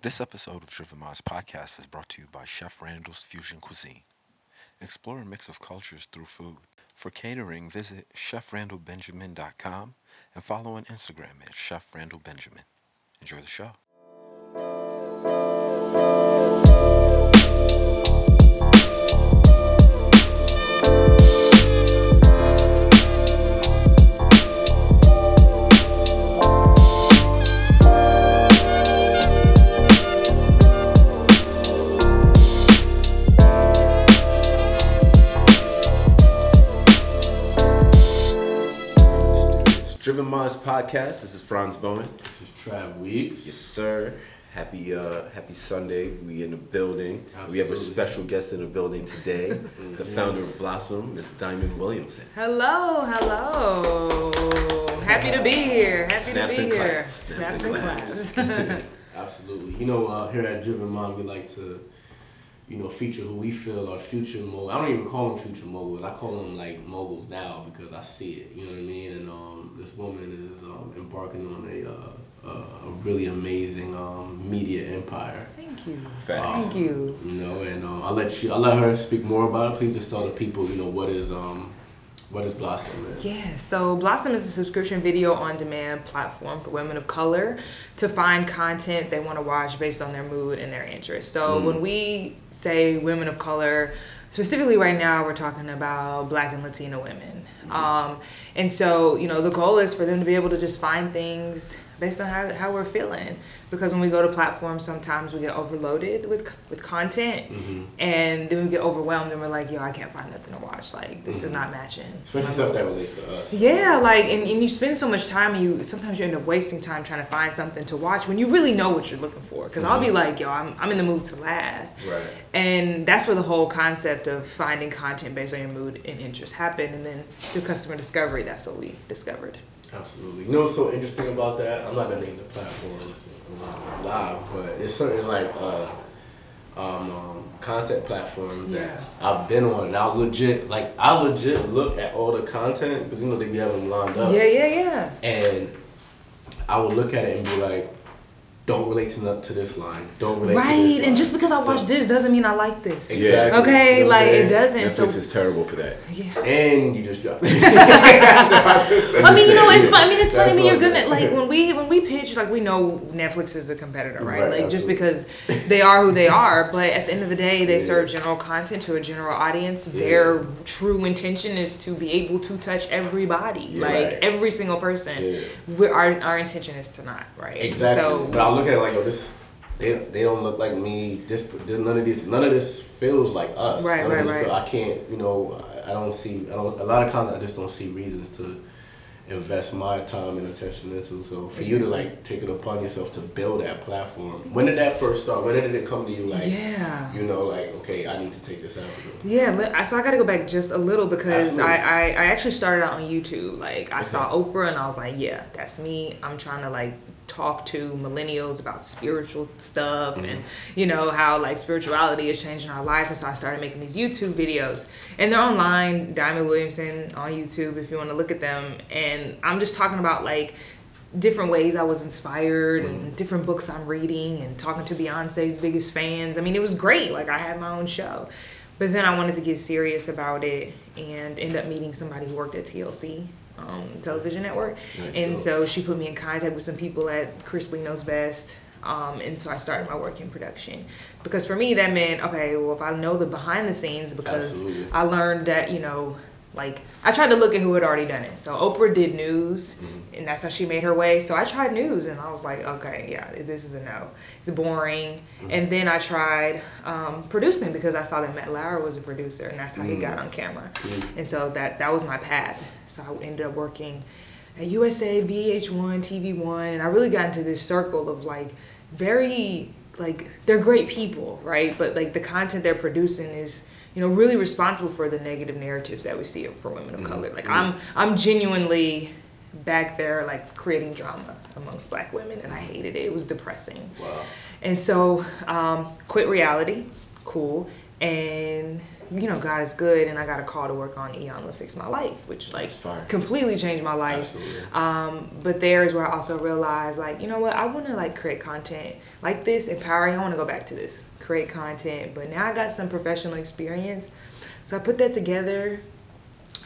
This episode of Driven Minds podcast is brought to you by Chef Randall's Fusion Cuisine. Explore a mix of cultures through food. For catering, visit chefrandallbenjamin.com and follow on Instagram at chefrandallbenjamin. Enjoy the show. Minds podcast. This is Franz Bowen. This is Trav Weeks. Yes, sir. Happy uh, happy Sunday. We in the building. We have a special guest in the building today. the founder of Blossom, Miss Diamond Williamson. Hello, hello. Happy to be here. Happy Snaps to and be here. claps. Snaps, Snaps and and claps. Absolutely. You know, uh, here at Driven Mind, we like to, you know, feature who we feel are future moguls. I don't even call them future moguls. I call them like moguls now because I see it. You know what I mean? And um, this woman is um, embarking on a, uh, a, a really amazing um, media empire. Thank you. Facts. Thank you. You know, and um, I'll let you. I'll let her speak more about it. Please just tell the people, you know, what is um, what is Blossom? Man? Yeah, so Blossom is a subscription video on demand platform for women of color to find content they want to watch based on their mood and their interests. So when we say women of color, specifically right now, we're talking about black and Latina women. Um, and so, you know, the goal is for them to be able to just find things based on how, how we're feeling. Because when we go to platforms, sometimes we get overloaded with with content, mm-hmm. and then we get overwhelmed, and we're like, "Yo, I can't find nothing to watch. Like, this is mm-hmm. not matching." Especially stuff that relates to us. Yeah, like and, and you spend so much time and you sometimes you end up wasting time trying to find something to watch when you really know what you're looking for. Because I'll be mm-hmm. like, yo, I'm, I'm in the mood to laugh. Right. And that's where the whole concept of finding content based on your mood and interest happened. And then through customer discovery, that's what we discovered. Absolutely. You know what's so interesting about that? I'm not gonna name the platforms live, but it's certain like uh, um, um, content platforms that I've been on, and I legit like I legit look at all the content because you know they be having them lined up, Yeah, yeah, yeah. and I would look at it and be like, don't relate to no- to this line, don't relate to this Right. And just because I watch this doesn't mean I like this. Exactly. Okay, You know like it doesn't. Netflix so is terrible for that. yeah. And you just dropped. I mean, you know, it's fun. I mean, it's funny. I mean, you're all gonna like when we when we pitch, like we know Netflix is a competitor, right? Right, like just because they are who they are, but at the end of the day, they Yeah. serve general content to a general audience. Their true intention is to be able to touch everybody, Yeah. like Right. every single person. Yeah. We're, our our intention is to not, right? Exactly. So but I look at it like, yo, this they they don't look like me. This none of this none of this feels like us. Right, None right, right. Feel, I can't. You know, I, I don't see. I don't. A lot of content. I just don't see reasons to invest my time and attention into. So for you to like take it upon yourself to build that platform. When did that first start? When did it come to you? Like, Yeah. you know, like okay, I need to take this avenue. Yeah, so I got to go back just a little because I, I, I actually started out on YouTube. Like I saw Oprah and I was like, yeah, that's me. I'm trying to like talk to millennials about spiritual stuff Mm-hmm. and you know how like spirituality is changing our life. And so I started making these YouTube videos and they're online. Diamond Williamson on YouTube if you want to look at them. And I'm just talking about like different ways I was inspired and different books I'm reading and talking to Beyonce's biggest fans. I mean, it was great. Like I had my own show. But then I wanted to get serious about it and end up meeting somebody who worked at TLC um, television network. Nice. And so she put me in contact with some people at Chrisley Knows Best. Um, and so I started my work in production because for me that meant okay well if I know the behind the scenes because Absolutely. I learned that you know like I tried to look at who had already done it. So Oprah did news mm-hmm. and that's how she made her way. So I tried news and I was like okay yeah this is a no. It's boring. Mm-hmm. And then I tried um, producing because I saw that Matt Lauer was a producer and that's how he got mm-hmm. on camera. And so that that was my path. So I ended up working at USA, VH1, TV1, and I really got into this circle of like very like they're great people, right? But like the content they're producing is you know really responsible for the negative narratives that we see for women of color. Like I'm I'm genuinely back there like creating drama amongst black women and I hated it. It was depressing. Wow. And so, um, quit reality, cool, and you know, God is good, and I got a call to work on Iyanla Fix My Life, which like completely changed my life. Um, but there is where I also realized, like, you know what, I want to like create content like this, empowering. I want to go back to this, create content. But now I got some professional experience, so I put that together.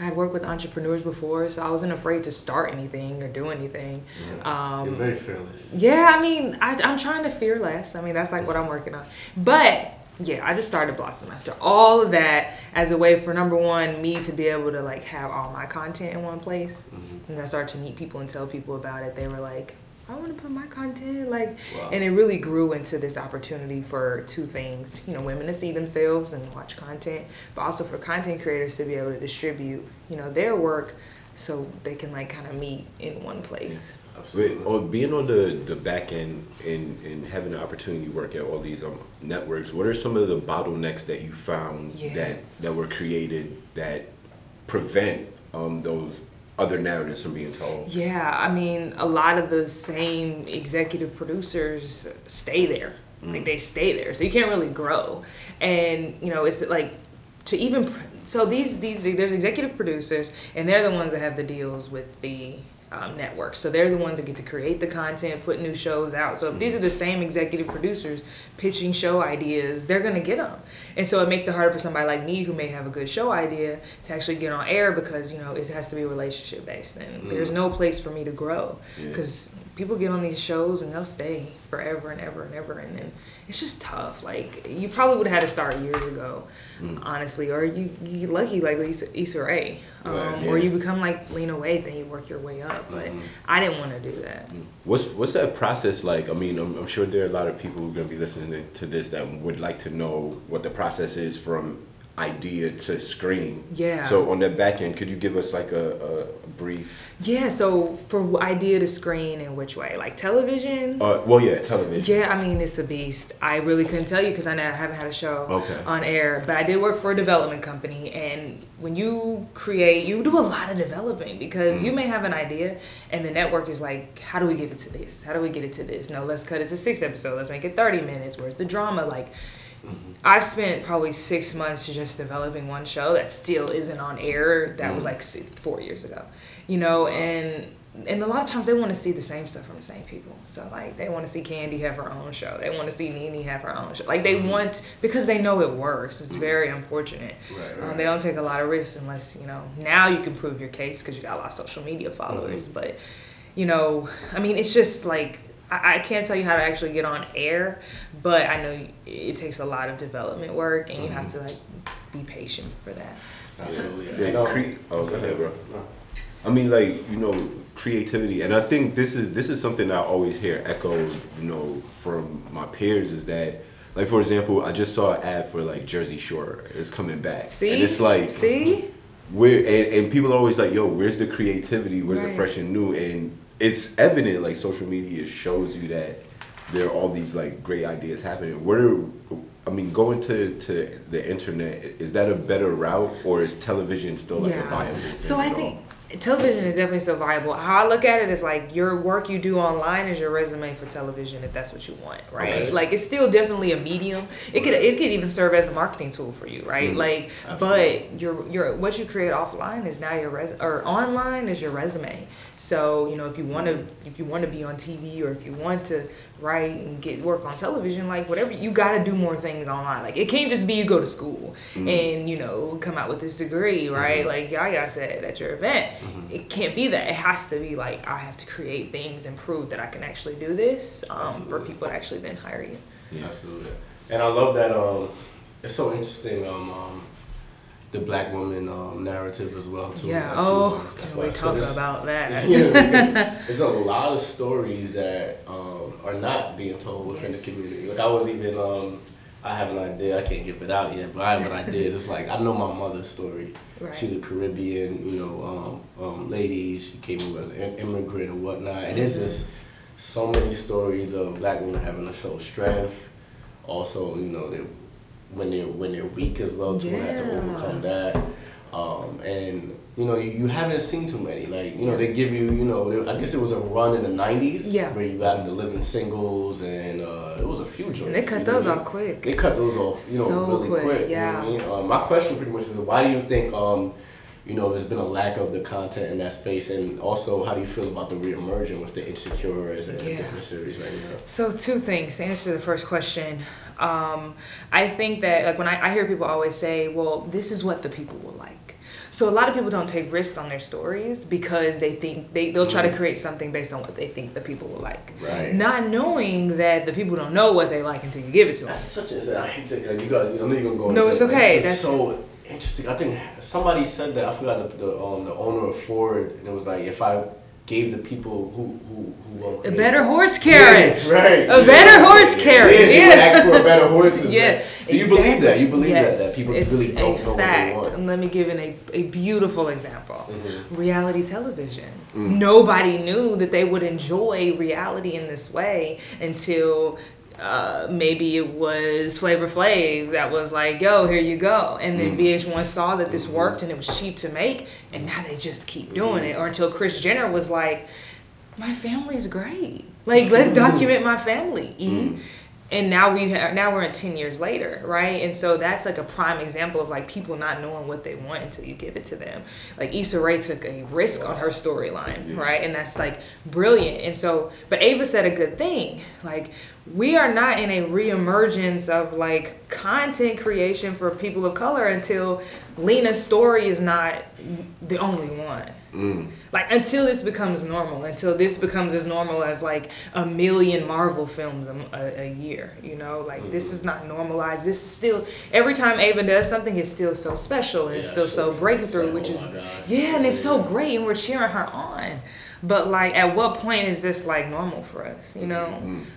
I had worked with entrepreneurs before, so I wasn't afraid to start anything or do anything. Um, You're very fearless. yeah, I mean, I, I'm trying to fear less. I mean, that's like what I'm working on. But yeah, I just started Blossom after all of that as a way for number one, me to be able to like have all my content in one place. Mm-hmm. And I started to meet people and tell people about it. They were like, I want to put my content like, Wow. and it really grew into this opportunity for two things. You know, women to see themselves and watch content, but also for content creators to be able to distribute, you know, their work so they can like kind of meet in one place. Absolutely. or being on the, the back end and, and having the opportunity to work at all these um, networks, what are some of the bottlenecks that you found Yeah. that, that were created that prevent um, those other narratives from being told? Yeah, I mean, a lot of the same executive producers stay there. Like they stay there, so you can't really grow. And you know, it's like to even pr- so these these there's executive producers, and they're the ones that have the deals with the um, networks. So they're the ones that get to create the content, put new shows out. So if these are the same executive producers pitching show ideas, they're gonna get them. And so it makes it harder for somebody like me who may have a good show idea to actually get on air because you know it has to be relationship based, and there's no place for me to grow Yeah. because people get on these shows and they'll stay forever and ever and ever, and then it's just tough. Like you probably would have had to start years ago, mm. honestly, or you you lucky like Lisa Issa Rae, um, Right, or you become like Lena Waithe then you work your way up. But mm-hmm. I didn't want to do that. Mm. What's what's that process like? I mean, I'm, I'm sure there are a lot of people who are going to be listening to this that would like to know what the process is from idea to screen. Yeah. So on that back end, could you give us like a, a, brief? Yeah. So for idea to screen in which way, like television. Uh, well, yeah, television. Yeah, I mean it's a beast. I really couldn't tell you because I never haven't had a show Okay. on air, but I did work for a development company, and when you create, you do a lot of developing because you may have an idea, and the network is like, how do we get it to this? How do we get it to this? No, let's cut it to six episodes. Let's make it thirty minutes. Where's the drama? Like, Mm-hmm. I've spent probably six months just developing one show that still isn't on air. That was like six, four years ago, you know, and and a lot of times they want to see the same stuff from the same people. So like they want to see Kandi have her own show. They want to see Nene have her own show. Like they mm-hmm. want because they know it works. It's very unfortunate. Right, Um, they don't take a lot of risks unless you know. Now you can prove your case because you got a lot of social media followers. Mm-hmm. But you know, I mean, it's just like I, I can't tell you how to actually get on air, but I know it takes a lot of development work, and you have to like be patient for that. Absolutely. Yeah, cre- oh, go bro. I mean, like you know, creativity, and I think this is this is something I always hear echoed, you know, from my peers is that, like for example, I just saw an ad for like Jersey Shore is coming back, See, and it's like see, where and, and people are always like, yo, where's the creativity? Where's the fresh and new? And it's evident, like social media shows you that there are all these like great ideas happening. What are I mean, going to, to the internet, is that a better route or is television still like a viable? So I think all? Television is definitely still viable. How I look at it is like your work you do online is your resume for television if that's what you want, right? Okay. Like it's still definitely a medium. It could it could even serve as a marketing tool for you, right? Mhm. Like, Absolutely. but your your what you create offline is now your res or online is your resume. So you know if you want to if you want to be on TV or if you want to write and get work on television, like whatever you got to do more things online. Like it can't just be you go to school and you know come out with this degree, right? Like Yaya said at your event, it can't be that. It has to be like I have to create things and prove that I can actually do this um, for people to actually then hire you. Yeah. Absolutely. And I love that. Um, it's so interesting. Um, um, the black woman um, narrative as well too. Yeah. Oh, um, that's can why we talk about that? There's a lot of stories that um, are not being told within Yes. the community. Like I was even, um, I have an idea. I can't give it out yet, but I have an idea. It's like I know my mother's story. Right. She's a Caribbean, you know, um, um, lady. She came over as an immigrant and whatnot. And it's just so many stories of black women having to show strength. Also, you know, they when they're when they're weak as well too, and have to overcome that. Um, and you know, you, you haven't seen too many. Like you know, they give you, you know, there- I guess it was a run in the '90s Yeah. where you got into living singles, and uh, it was a few joints. And they cut you know those off quick. They cut those off, you know, So really quick, quick. you know yeah. I mean? Um, my question pretty much is, why do you think, um, you know, there's been a lack of the content in that space, and also how do you feel about the reemerging with the Insecures and Yeah. different series right now? So two things to answer the first question. Um, I think that like when I, I hear people always say, "Well, this is what the people will like." So a lot of people don't take risk on their stories because they think they they'll try to create something based on what they think the people will like, Right. not knowing that the people don't know what they like until you give it to them. That's such a. I hate to. You got. I know you're gonna go. No, it's okay. That's- so interesting. I think somebody said that. I forgot the the, um, the owner of Ford, and it was like if I gave the people who who who A better horse carriage. Yeah, right. A better horse carriage. Yeah, Yeah. ask for a better horses. Yeah. Do you believe that? You believe yes, that that people it's really don't a know fact. what they want. And let me give an, a, a beautiful example. Mhm. Reality television. Mm. Nobody knew that they would enjoy reality in this way until uh, maybe it was Flavor Flav that was like, "Yo, here you go," and then mm-hmm. VH1 saw that this mm-hmm. worked and it was cheap to make, and now they just keep doing mm-hmm. it. Or until Kris Jenner was like, "My family's great. Like, let's document my family." E and now we ha- now we're in 10 years later right? And so that's like a prime example of like people not knowing what they want until you give it to them. Like Issa Rae took a risk on her storyline right? And that's like brilliant. And so but Ava said a good thing. Like we are not in a reemergence of like content creation for people of color until Lena's story is not the only one Mm. like until this becomes normal until this becomes as normal as like a million marvel films a, a, a year you know? Like this is not normalized. This is still every time ava does something it's still so special and it's still so so- breakthrough so- which oh is yeah and it's so great and we're cheering her on but like at what point is this like normal for us you know?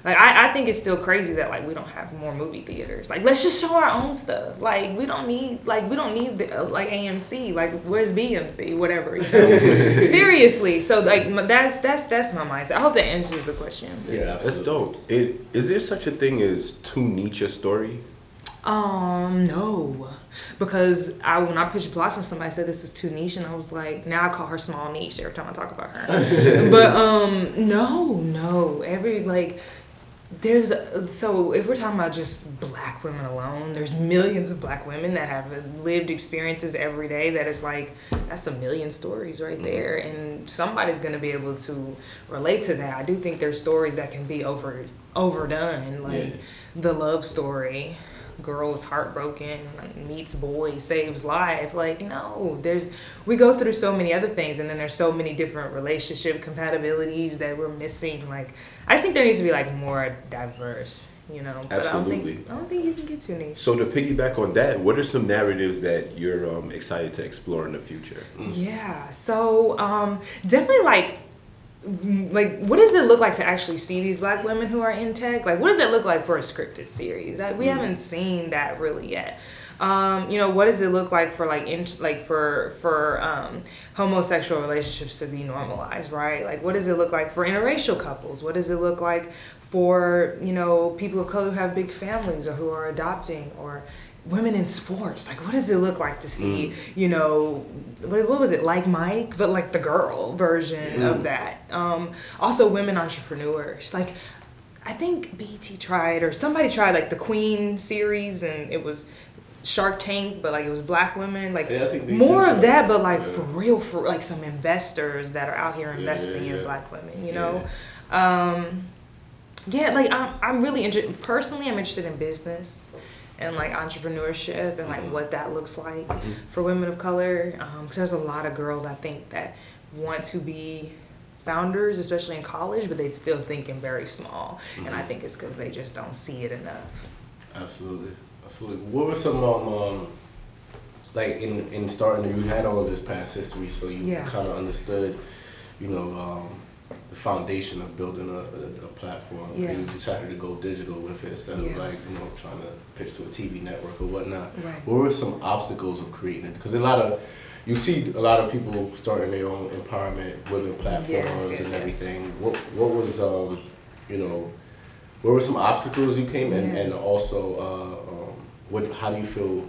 Like I, I think it's still crazy that like we don't have more movie theaters. Like let's just show our own stuff. Like we don't need like we don't need the, uh, like amc like where's bmc whatever you know? Seriously. So like m- that's that's that's my mindset. I hope that answers the question. Yeah, That's dope. It, is there such a thing as too niche a story? Um, no, because I when I pitched Blossom, somebody said this was too niche, and I was like, now I call her small niche every time I talk about her. but um, no, no, every like. There's so if we're talking about just black women alone, there's millions of black women that have lived experiences every day that is like that's a million stories right there, and somebody's gonna be able to relate to that. I do think there's stories that can be over overdone, like Yeah. the love story girl is heartbroken meets boy saves life like no there's we go through so many other things and then there's so many different relationship compatibilities that we're missing like i just think there needs to be like more diverse you know but i don't Absolutely. think i don't think you can get too niche So to piggyback on that, what are some narratives that you're um, excited to explore in the future? Yeah. So um, definitely like mm, like what does it look like to actually see these black women who are in tech? Like what does it look like for a scripted series? Like we haven't seen that really yet. Um, you know, what does it look like for like in like for for um, homosexual relationships to be normalized, right? Like what does it look like for interracial couples? What does it look like for, you know, people of color who have big families or who are adopting or women in sports like what does it look like to see you know what, what was it like mike but like the girl version of that. Um also women entrepreneurs like i think BET tried or somebody tried like the queen series and it was shark tank but like it was black women like Yeah, I think BET more of that but like Yeah. for real for like some investors that are out here investing yeah. in black women you know? Um yeah like i'm, I'm really interested personally i'm interested in business and like entrepreneurship and like Mm-hmm. what that looks like for women of color because there's a lot of girls i think that want to be founders especially in college but they still thinking very small and Mm-hmm. i think it's because they just don't see it enough Absolutely, absolutely. What were some um, um like in in starting? You had all this past history, so you Yeah. kind of understood, you know, um, the foundation of building a, a, a platform. Yeah. You decided to go digital with it instead of like you know trying to pitch to a TV network or whatnot. Right. What were some obstacles of creating it? Because a lot of you see a lot of people starting their own empowerment women platforms yes, and yes. everything. What what was um you know what were some obstacles you came in Yeah. and also uh, um, what how do you feel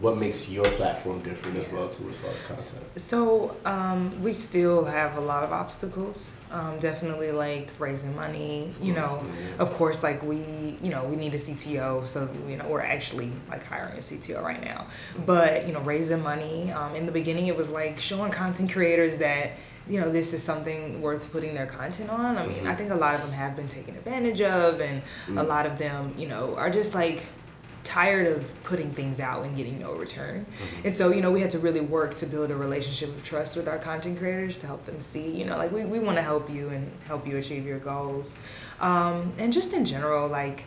what makes your platform different as well too as far as content? So um, we still have a lot of obstacles. Um, definitely like raising money. You know, of course, like we, you know, we need a CTO. So you know, we're actually like hiring a CTO right now. But you know, raising money. Um, in the beginning, it was like showing content creators that you know this is something worth putting their content on. I mean, I think a lot of them have been taken advantage of, and a lot of them, you know, are just like tired of putting things out and getting no return. And so, you know, we had to really work to build a relationship of trust with our content creators to help them see, you know, like we, we want to help you and help you achieve your goals. Um, and just in general, like,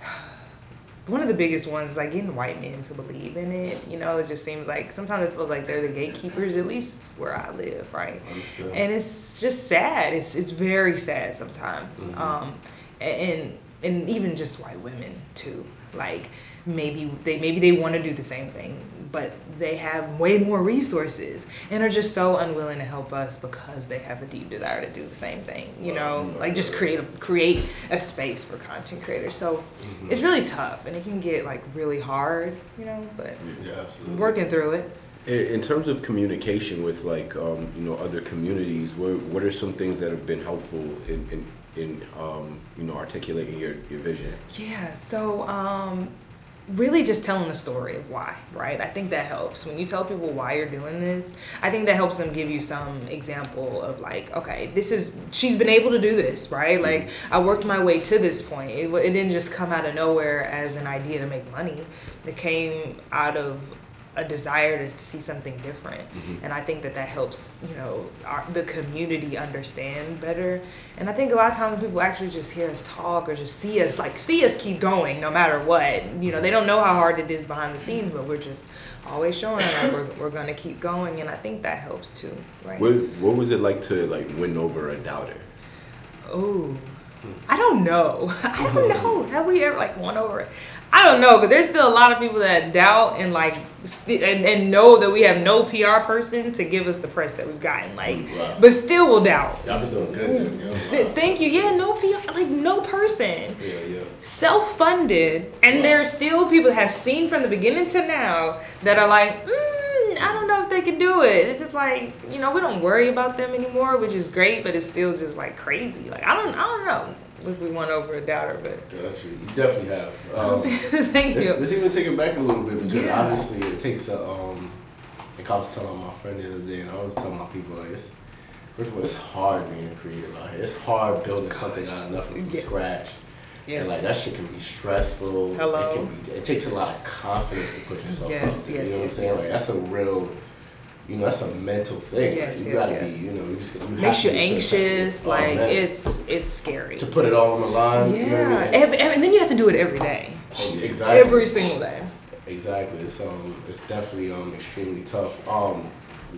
one of the biggest ones, like getting white men to believe in it. You know, it just seems like sometimes it feels like they're the gatekeepers, at least where I live, right? Understood. And it's just sad. It's it's very sad sometimes. Mhm. Um, and and even just white women too. Like maybe they maybe they want to do the same thing, but they have way more resources and are just so unwilling to help us because they have a deep desire to do the same thing. You know, like just create a create a space for content creators. So it's really tough and it can get like really hard. You know, but Yeah, absolutely. working through it. In, in terms of communication with like um, you know other communities, what what are some things that have been helpful in in, in um, you know articulating your, your vision? Yeah, so um, really just telling the story of why, right? I think that helps. When you tell people why you're doing this, I think that helps them give you some example of like, okay, this is, she's been able to do this, right? Like, I worked my way to this point. It, it didn't just come out of nowhere as an idea to make money, it came out of a desire to see something different. Mm-hmm. And i think that that helps you know our, the community understand better. And i think a lot of times people actually just hear us talk or just see us like see us keep going no matter what you know they don't know how hard it is behind the scenes but we're just always showing them we're, we're going to keep going. And i think that helps too right? What what was it like to like win over a doubter? Ooh. I don't know. I don't know. Have we ever like won over it? I don't know because there's still a lot of people that doubt and like st- and, and know that we have no PR person to give us the press that we've gotten. Like, Wow. but still will doubt. Y'all been doing good. Th- Thank you. Yeah, no PR. Like no person Yeah, yeah. self-funded and Wow. there are still people that have seen from the beginning to now that are like mm, i don't know if they can do it it's just like you know we don't worry about them anymore which is great but it's still just like crazy like i don't i don't know if we won over a doubter but Gotcha. You definitely have. Um, thank let's, you let's even take it back a little bit because Yeah. obviously it takes a. Um, like I was telling my friend the other day, and I was telling my people like it's. First of all, it's hard being a creative out here. It's hard building something out of nothing from Yeah. scratch. Yes And like that shit can be stressful. Hello. It can be. It takes a lot of confidence to put yourself Yes, out there. yes, you know what I'm yes, saying? Like that's a real. You know, that's a mental thing. Yes, you yes, gotta yes. be. You know, you just. You have makes to you be certain type of- anxious Oh, like man. it's it's scary to put it all on the line. yeah You know I mean? and, and then you have to do it every day Exactly. every single day Exactly. Um, it's definitely um, extremely tough. Um,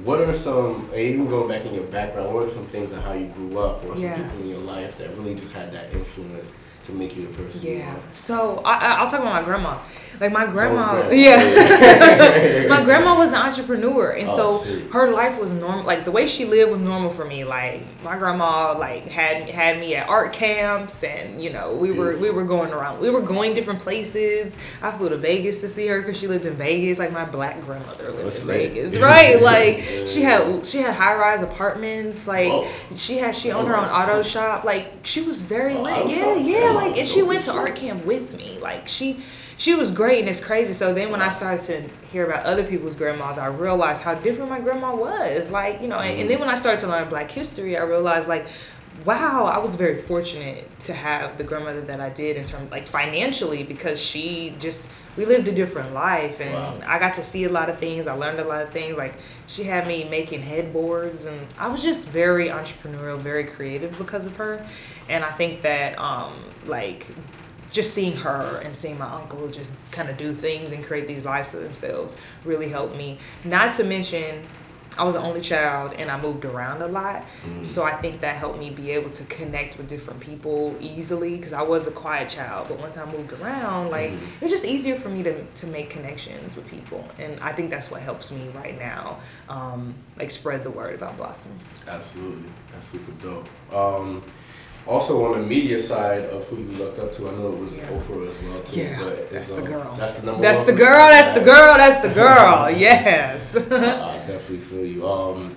what are some, even going back in your background, what are some things of how you grew up, or some Yeah. people in your life that really just had that influence make you the person Yeah. So I, I- I'll talk about my grandma. Like my grandma, yeah. my grandma was an entrepreneur, and Oh, so see. her life was normal. Like the way she lived was normal for me. Like my grandma, like had had me at art camps, and you know we were we were going around. We were going different places. I flew to Vegas to see her because she lived in Vegas. Like my black grandmother lived That's in lit. Vegas, right? Like Yeah. she had she had high rise apartments. Like Whoa. she had she owned her own auto shop. Like she was very Oh, lit. Yeah, yeah. Like and she went to art camp with me. Like she she was great and it's crazy. So then when I started to hear about other people's grandmas, I realized how different my grandma was. Like, you know, and, and then when I started to learn black history, I realized like wow, I was very fortunate to have the grandmother that I did in terms like financially because she just we lived a different life and Wow. I got to see a lot of things. I learned a lot of things. Like she had me making headboards and I was just very entrepreneurial, very creative because of her. And I think that um like just seeing her and seeing my uncle just kind of do things and create these lives for themselves really helped me. Not to mention, I was the only child and I moved around a lot. So I think that helped me be able to connect with different people easily because I was a quiet child. But once I moved around, like it was just easier for me to, to make connections with people. And I think that's what helps me right now, um, like spread the word about Blossom. Absolutely, that's super dope. Um, also on the media side of who you looked up to, I know it was Yeah. Oprah as well too. Yeah, but that's the um, girl. That's the number. That's the girl. That's the girl. That's the girl. Yes. I definitely feel you. Um,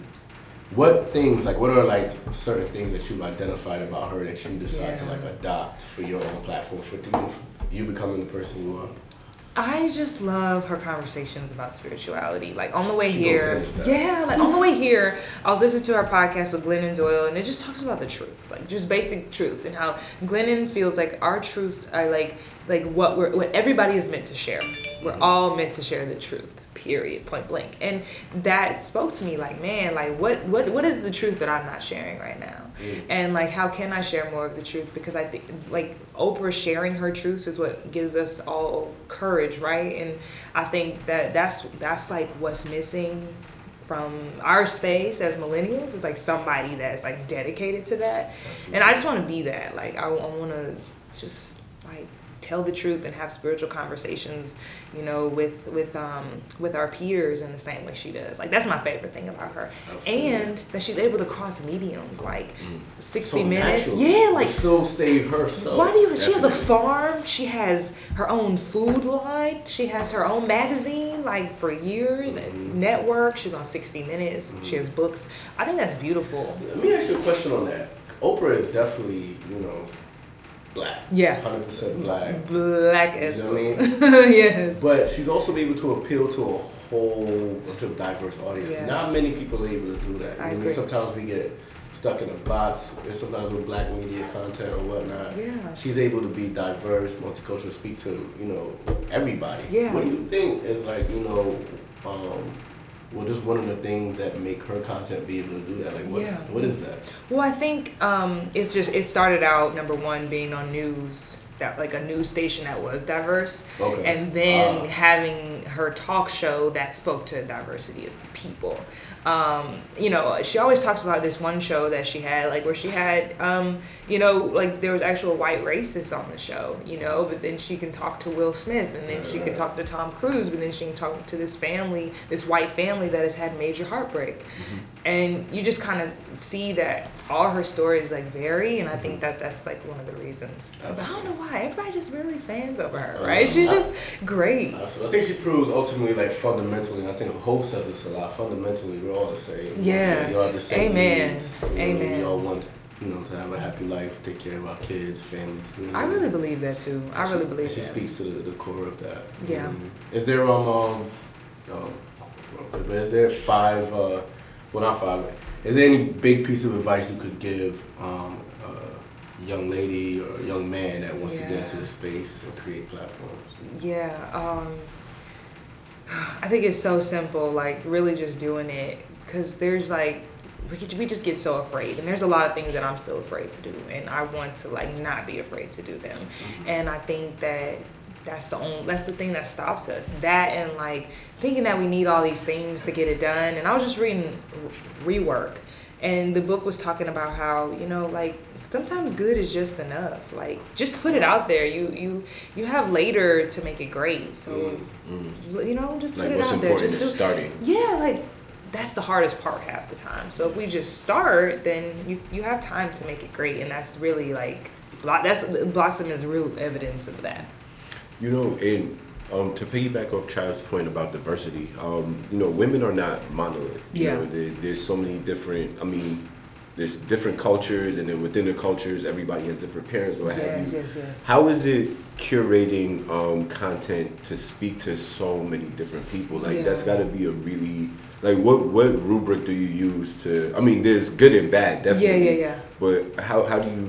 what things like what are like certain things that you've identified about her that you decide to like adopt for your own platform for you becoming the person you are? I just love her conversations about spirituality. Like on the way She here, yeah, like on the way here, I was listening to her podcast with Glennon Doyle, and it just talks about the truth, like just basic truths, and how Glennon feels like our truths are like like what we're what everybody is meant to share. We're all meant to share the truth. Period. Point blank. And that spoke to me like, man, like what what what is the truth that I'm not sharing right now? Mm. And like how can I share more of the truth? Because I think like Oprah sharing her truths is what gives us all courage, right? And I think that that's that's like what's missing from our space as millennials is like somebody that's like dedicated to that. And I just want to be that. Like I, I want to just like tell the truth and have spiritual conversations, you know, with with um with our peers in the same way she does. Like that's my favorite thing about her. Absolutely. And that she's able to cross mediums like 60 So minutes. natural, Yeah, like still stay herself. why do you? She has a farm. She has her own food line. She has her own magazine, like for years. Mhm. Network. She's on 60 Minutes. She has books. I think that's beautiful. Let me ask you a question on that. Oprah is definitely you know black. Yeah. Hundred percent black. Black as You know well. what I mean? yes. But she's also able to appeal to a whole bunch of diverse audience. Yeah. Not many people are able to do that. I mean, agree. Sometimes we get stuck in a box, and sometimes with black media content or whatnot. Yeah. She's able to be diverse, multicultural, speak to you know everybody. Yeah. What do you think is like you know, um, well, just one of the things that make her content be able to do that? Like, what Yeah. what is that? Well, I think um, it's just it started out number one being on news that like a news station that was diverse, Okay. and then Ah. having her talk show that spoke to a diversity of people. Um, you know, she always talks about this one show that she had, like where she had, um, you know, like there was actual white racists on the show, you know, but then she can talk to Will Smith, and then she can talk to Tom Cruise, but then she can talk to this family, this white family that has had major heartbreak, and you just kind of see that all her stories like vary, and I think that that's like one of the reasons. But I don't know why everybody just really fans over her, right? She's just great. I think she proves ultimately, like fundamentally, I think Hope says this a lot. Fundamentally, we're all the same. Yeah. all have the same Amen. needs. You know, Amen. We all want, you know, to have a happy life, take care of our kids, families. You know. I really believe that too. I really believe She that. speaks to the, the core of that. Yeah. Is there um um, um but is there five uh well not five is there any big piece of advice you could give um a young lady or a young man that wants to get into the space and create platforms? Yeah, um, I think it's so simple, like really just doing it because there's like we, just get so afraid and there's a lot of things that I'm still afraid to do and I want to like not be afraid to do them. And I think that that's the only that's the thing that stops us. That and like thinking that we need all these things to get it done. And I was just reading rework and the book was talking about how you know like sometimes good is just enough. Like just put it out there. You you you have later to make it great. So Mm. you know just Like put it out there. just do starting. yeah like that's the hardest part half the time. So if we just start then you you have time to make it great. And that's really like that's blossom is real evidence of that You know, and um, to piggyback off Child's point about diversity, um, you know, women are not monolith. You Yeah. know, there, there's so many different. I mean, there's different cultures, and then within the cultures, everybody has different parents or what have yes you. yes yes How is it curating um, content to speak to so many different people? Like Yeah. that's got to be a really like what what rubric do you use to? I mean, there's good and bad, definitely. yeah yeah But how how do you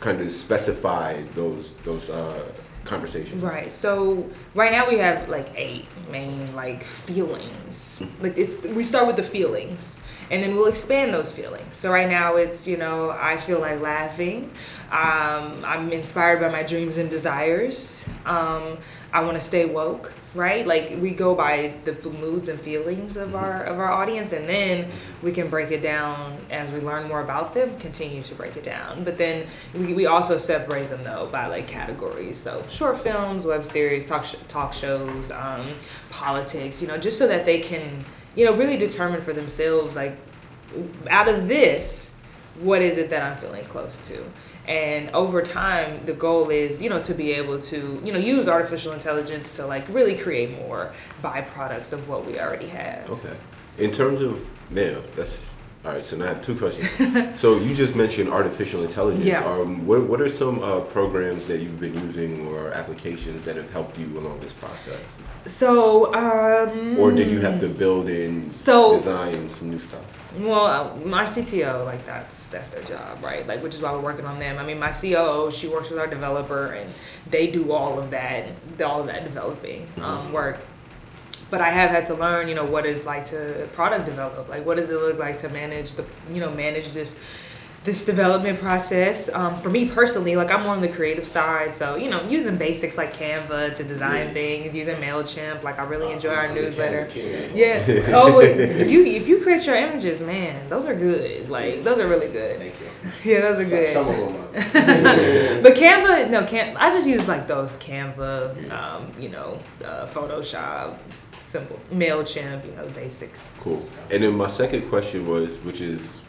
kind of specify those those uh, conversations? Right. So right now we have like eight main like feelings. Like it's we start with the feelings and then we'll expand those feelings. So right now it's, you know, I feel like laughing. Um, I'm inspired by my dreams and desires. Um, I want to stay woke, right? Like we go by the moods and feelings of our of our audience and then we can break it down as we learn more about them, continue to break it down. But then we, we also separate them though by like categories. So short films, web series, talk sh- talk shows, um, politics, you know, just so that they can, you know, really determine for themselves like out of this what is it that I'm feeling close to? And over time, the goal is, you know, to be able to, you know, use artificial intelligence to like really create more byproducts of what we already have. Okay. In terms of now, that's all right. So now I have two questions. so you just mentioned artificial intelligence. Yeah. Um, what what are some uh, programs that you've been using or applications that have helped you along this process? So, um, Or did you have to build in So- design some new stuff? Well, uh, my CTO, like that's that's their job, right? Like, which is why we're working on them. I mean, my COO, she works with our developer, and they do all of that, all of that developing um, work. But I have had to learn, you know, what it's like to product develop. Like, what does it look like to manage the, you know, manage this this development process. Um, for me personally, like I'm more on the creative side, so you know, using basics like Canva to design Yeah. things, using Mailchimp. Like I really enjoy Uh, our I'm newsletter. Yeah. Oh, if you if you create your images, man, those are good. Like those are really good. Thank you. Yeah, those are good. Some, some of them. But Canva, no, can I just use like those Canva, um, you know, uh, Photoshop, simple Mailchimp, you know, basics. Cool. And then my second question was, which is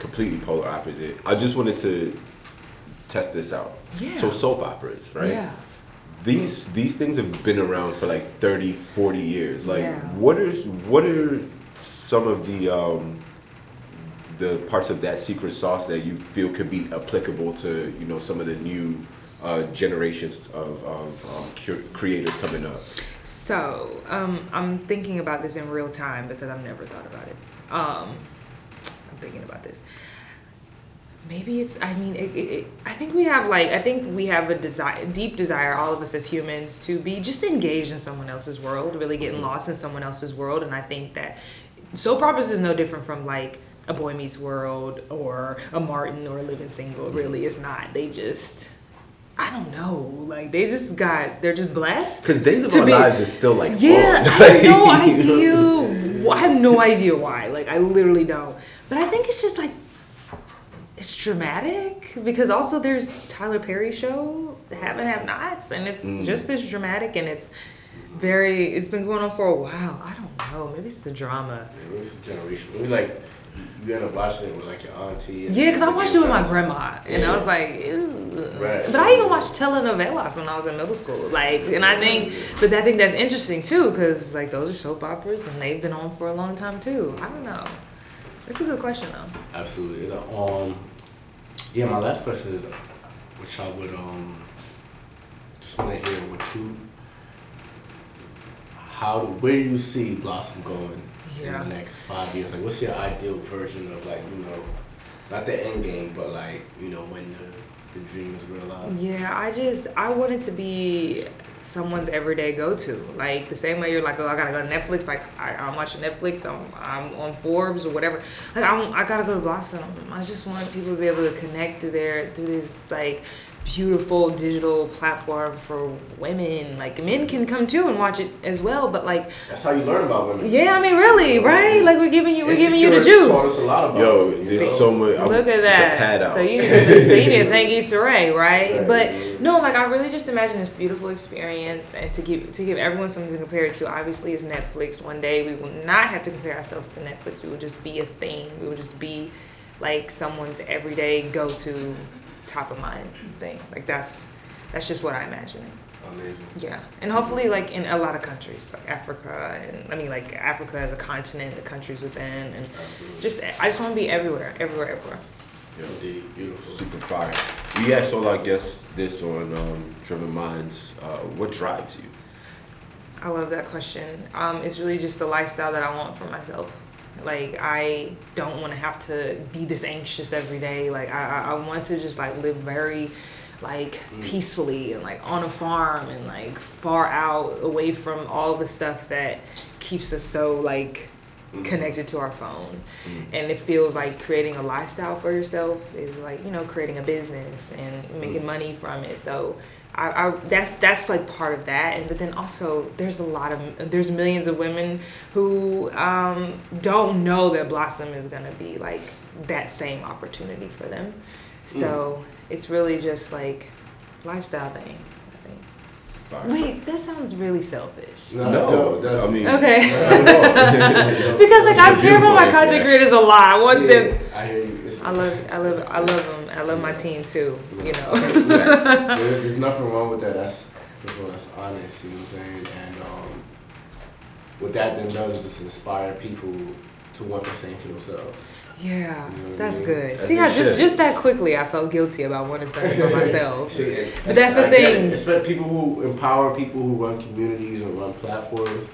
completely polar opposite. I just wanted to test this out. Yeah. So soap operas, right? Yeah. These these things have been around for like 30, 40 years. Like Yeah. what are what are some of the um the parts of that secret sauce that you feel could be applicable to, you know, some of the new uh, generations of, of um, cur- creators coming up? So, um, I'm thinking about this in real time because I've never thought about it. Um, I'm thinking about this. Maybe it's. I mean, it, it, I think we have like. I think we have a desire, deep desire, all of us as humans, to be just engaged in someone else's world, really getting mm-hmm. lost in someone else's world. And I think that soap operas is no different from like a Boy Meets World or a Martin or a Living Single. Mm-hmm. Really, it's not. They just. I don't know. Like they just got. They're just blessed. Because Days of Our be- Lives is still like yeah. I have no Like, you know? idea. I have no idea why. Like, I literally don't. But I think it's just like it's dramatic because also there's Tyler Perry show, Have and Have Nots, and it's Mm. just as dramatic and it's very. It's been going on for a while. I don't know. Maybe it's the drama. Yeah, it's a generation. We like you end up watching it with like your auntie. Yeah, because I watched it with my grandma, and I was like, Ew. Right. but I even watched telenovelas when I was in middle school. Like, and I think, but I think that's interesting too, because like those are soap operas, and they've been on for a long time too. I don't know. That's a good question though. Absolutely. Um, yeah, my last question is, which I would um, just want to hear what you, how, where do you see Blossom going Yeah. in the next five years? Like, what's your ideal version of like, you know, not the end game, but like, you know, when the, the dream is realized? Yeah, I just I wanted to be someone's everyday go to. Like the same way you're like, oh, I gotta go to Netflix. Like I, I'm watching Netflix. I'm, I'm on Forbes or whatever. Like I'm, I gotta go to Blossom. I just want people to be able to connect through there through this like beautiful digital platform for women. Like men can come too and watch it as well. But like, That's how you learn about women. yeah, I mean, really, right? Like we're giving you, we're giving you the Insecure taught us juice. a lot about Yo, there's so- so much. Uh, look at that. So you need to, so you need to thank Issa Rae, right? Right. But no, like I really just imagine this beautiful experience, and to give to give everyone something to compare it to. Obviously, is Netflix. One day we will not have to compare ourselves to Netflix. We will just be a thing. We will just be like someone's everyday go to, top of mind thing. Like that's that's just what I imagine. Amazing. Yeah, and hopefully, like in a lot of countries, like Africa, and I mean, like Africa as a continent, the countries within, and Absolutely. just I just want to be everywhere, everywhere, everywhere. Indeed. Beautiful. Super fire. We asked all our guests this on um, Driven Minds. Uh, what drives you? I love that question. Um, it's really just the lifestyle that I want for myself. Like I don't want to have to be this anxious every day. Like I, I I want to just like live very like mm. peacefully and like on a farm and like far out away from all the stuff that keeps us so like mm. connected to our phone. Mm. And it feels like creating a lifestyle for yourself is like you know creating a business and making money from it. So I, I that's that's like part of that and but then also there's a lot of there's millions of women who um, don't know that blossom is gonna be like that same opportunity for them so it's really just like lifestyle thing i think Wait, that sounds really selfish. No, No, it does. I mean, Okay. Not at all. Because like I care about my content creators a lot. I want Yeah, them. I hear you. I love, I love, I love them. I love my team too. You know. there's, there's nothing wrong with that. That's first of all, that's honest. You know what I'm saying? And um, what that then does is just inspire people to want the same for themselves. Yeah, You know what I that's mean? good. That's See good how just shit. just that quickly I felt guilty about wanting something for myself. See, and- But that's the I get it. thing. Especially people who empower people who run communities and run platforms.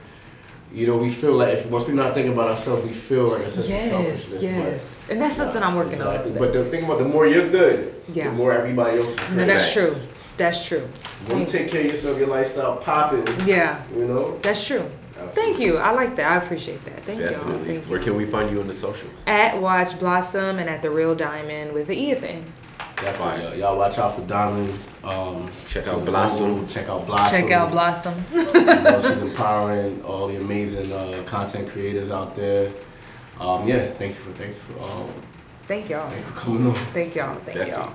You know, we feel like if once we're not thinking about ourselves, we feel like a sense of Yes, selfishness. but- yes, and that's something I'm working Exactly. on. But the thing about the more you're good, Yeah. the more everybody else is No, that's true. That's true. When you take care of yourself, your lifestyle popping, Yeah, you know? that's true. Thank you. I like that. I appreciate that. Thank y'all. Thank Where you. can we find you on the socials? At Watch Blossom and at the Real Diamond with the E at the end. Definitely. Y'all, y'all watch out for Diamond. Um, Check out she's Blossom. global. Check out Blossom. Check out Blossom. You know, she's empowering all the amazing uh, content creators out there. Um, yeah, thanks for thanks for um, Thank y'all. thanks for coming on. Thank y'all. Thank y'all.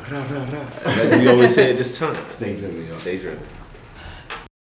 As we always say at this time, Stay driven, y'all. stay driven.